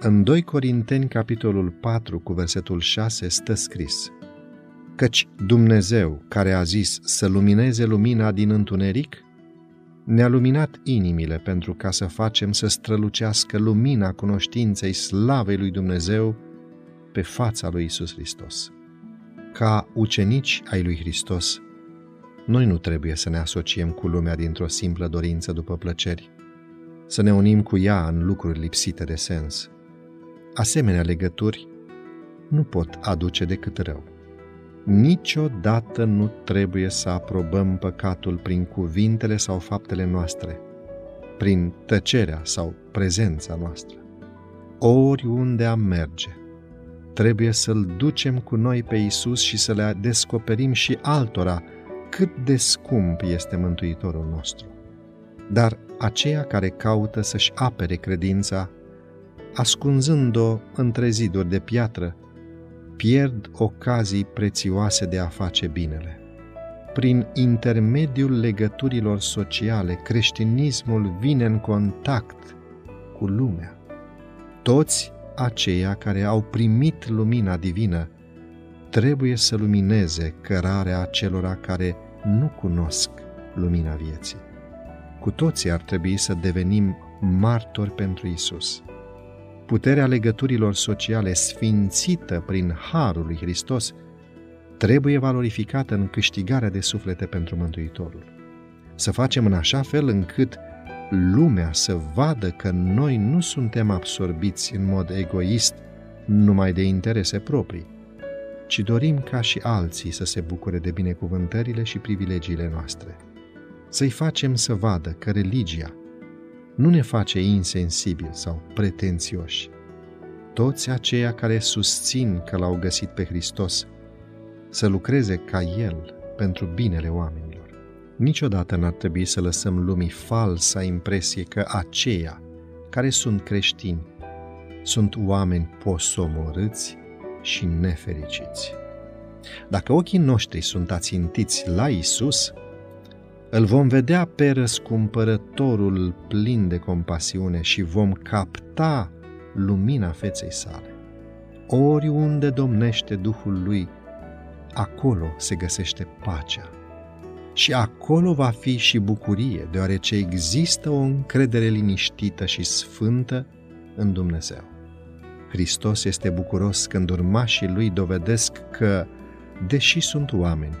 În 2 Corinteni, capitolul 4, cu versetul 6, stă scris Căci Dumnezeu, care a zis să lumineze lumina din întuneric, ne-a luminat inimile pentru ca să facem să strălucească lumina cunoștinței slavei lui Dumnezeu pe fața lui Isus Hristos. Ca ucenici ai lui Hristos, noi nu trebuie să ne asociem cu lumea dintr-o simplă dorință după plăceri, să ne unim cu ea în lucruri lipsite de sens. Asemenea legături nu pot aduce decât rău. Niciodată nu trebuie să aprobăm păcatul prin cuvintele sau faptele noastre, prin tăcerea sau prezența noastră. Oriunde am merge, trebuie să-L ducem cu noi pe Isus și să le descoperim și altora cât de scump este Mântuitorul nostru. Dar aceia care caută să-și apere credința, ascunzând-o între ziduri de piatră, pierd ocazii prețioase de a face binele. Prin intermediul legăturilor sociale, creștinismul vine în contact cu lumea. Toți aceia care au primit lumina divină trebuie să lumineze cărarea acelora care nu cunosc lumina vieții. Cu toții ar trebui să devenim martori pentru Isus. Puterea legăturilor sociale sfințită prin Harul lui Hristos trebuie valorificată în câștigarea de suflete pentru Mântuitorul. Să facem în așa fel încât lumea să vadă că noi nu suntem absorbiți în mod egoist numai de interese proprii, ci dorim ca și alții să se bucure de binecuvântările și privilegiile noastre. Să-i facem să vadă că religia nu ne face insensibili sau pretențioși. Toți aceia care susțin că l-au găsit pe Hristos să lucreze ca El pentru binele oamenilor. Niciodată n-ar trebui să lăsăm lumii falsa impresie că aceia care sunt creștini sunt oameni posomorâți și nefericiți. Dacă ochii noștri sunt ațintiți la Isus, îl vom vedea pe răscumpărătorul plin de compasiune și vom capta lumina feței sale. Oriunde domnește Duhul lui, acolo se găsește pacea. Și acolo va fi și bucurie, deoarece există o încredere liniștită și sfântă în Dumnezeu. Hristos este bucuros când urmașii lui dovedesc că, deși sunt oameni,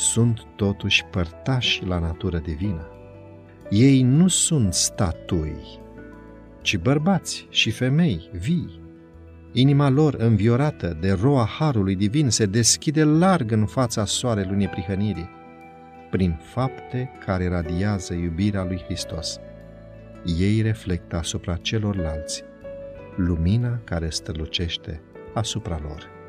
sunt totuși părtași la natură divină. Ei nu sunt statui, ci bărbați și femei vii. Inima lor, înviorată de roa Harului Divin, se deschide larg în fața soarelui neprihănirii, prin fapte care radiază iubirea lui Hristos. Ei reflectă asupra celorlalți lumina care strălucește asupra lor.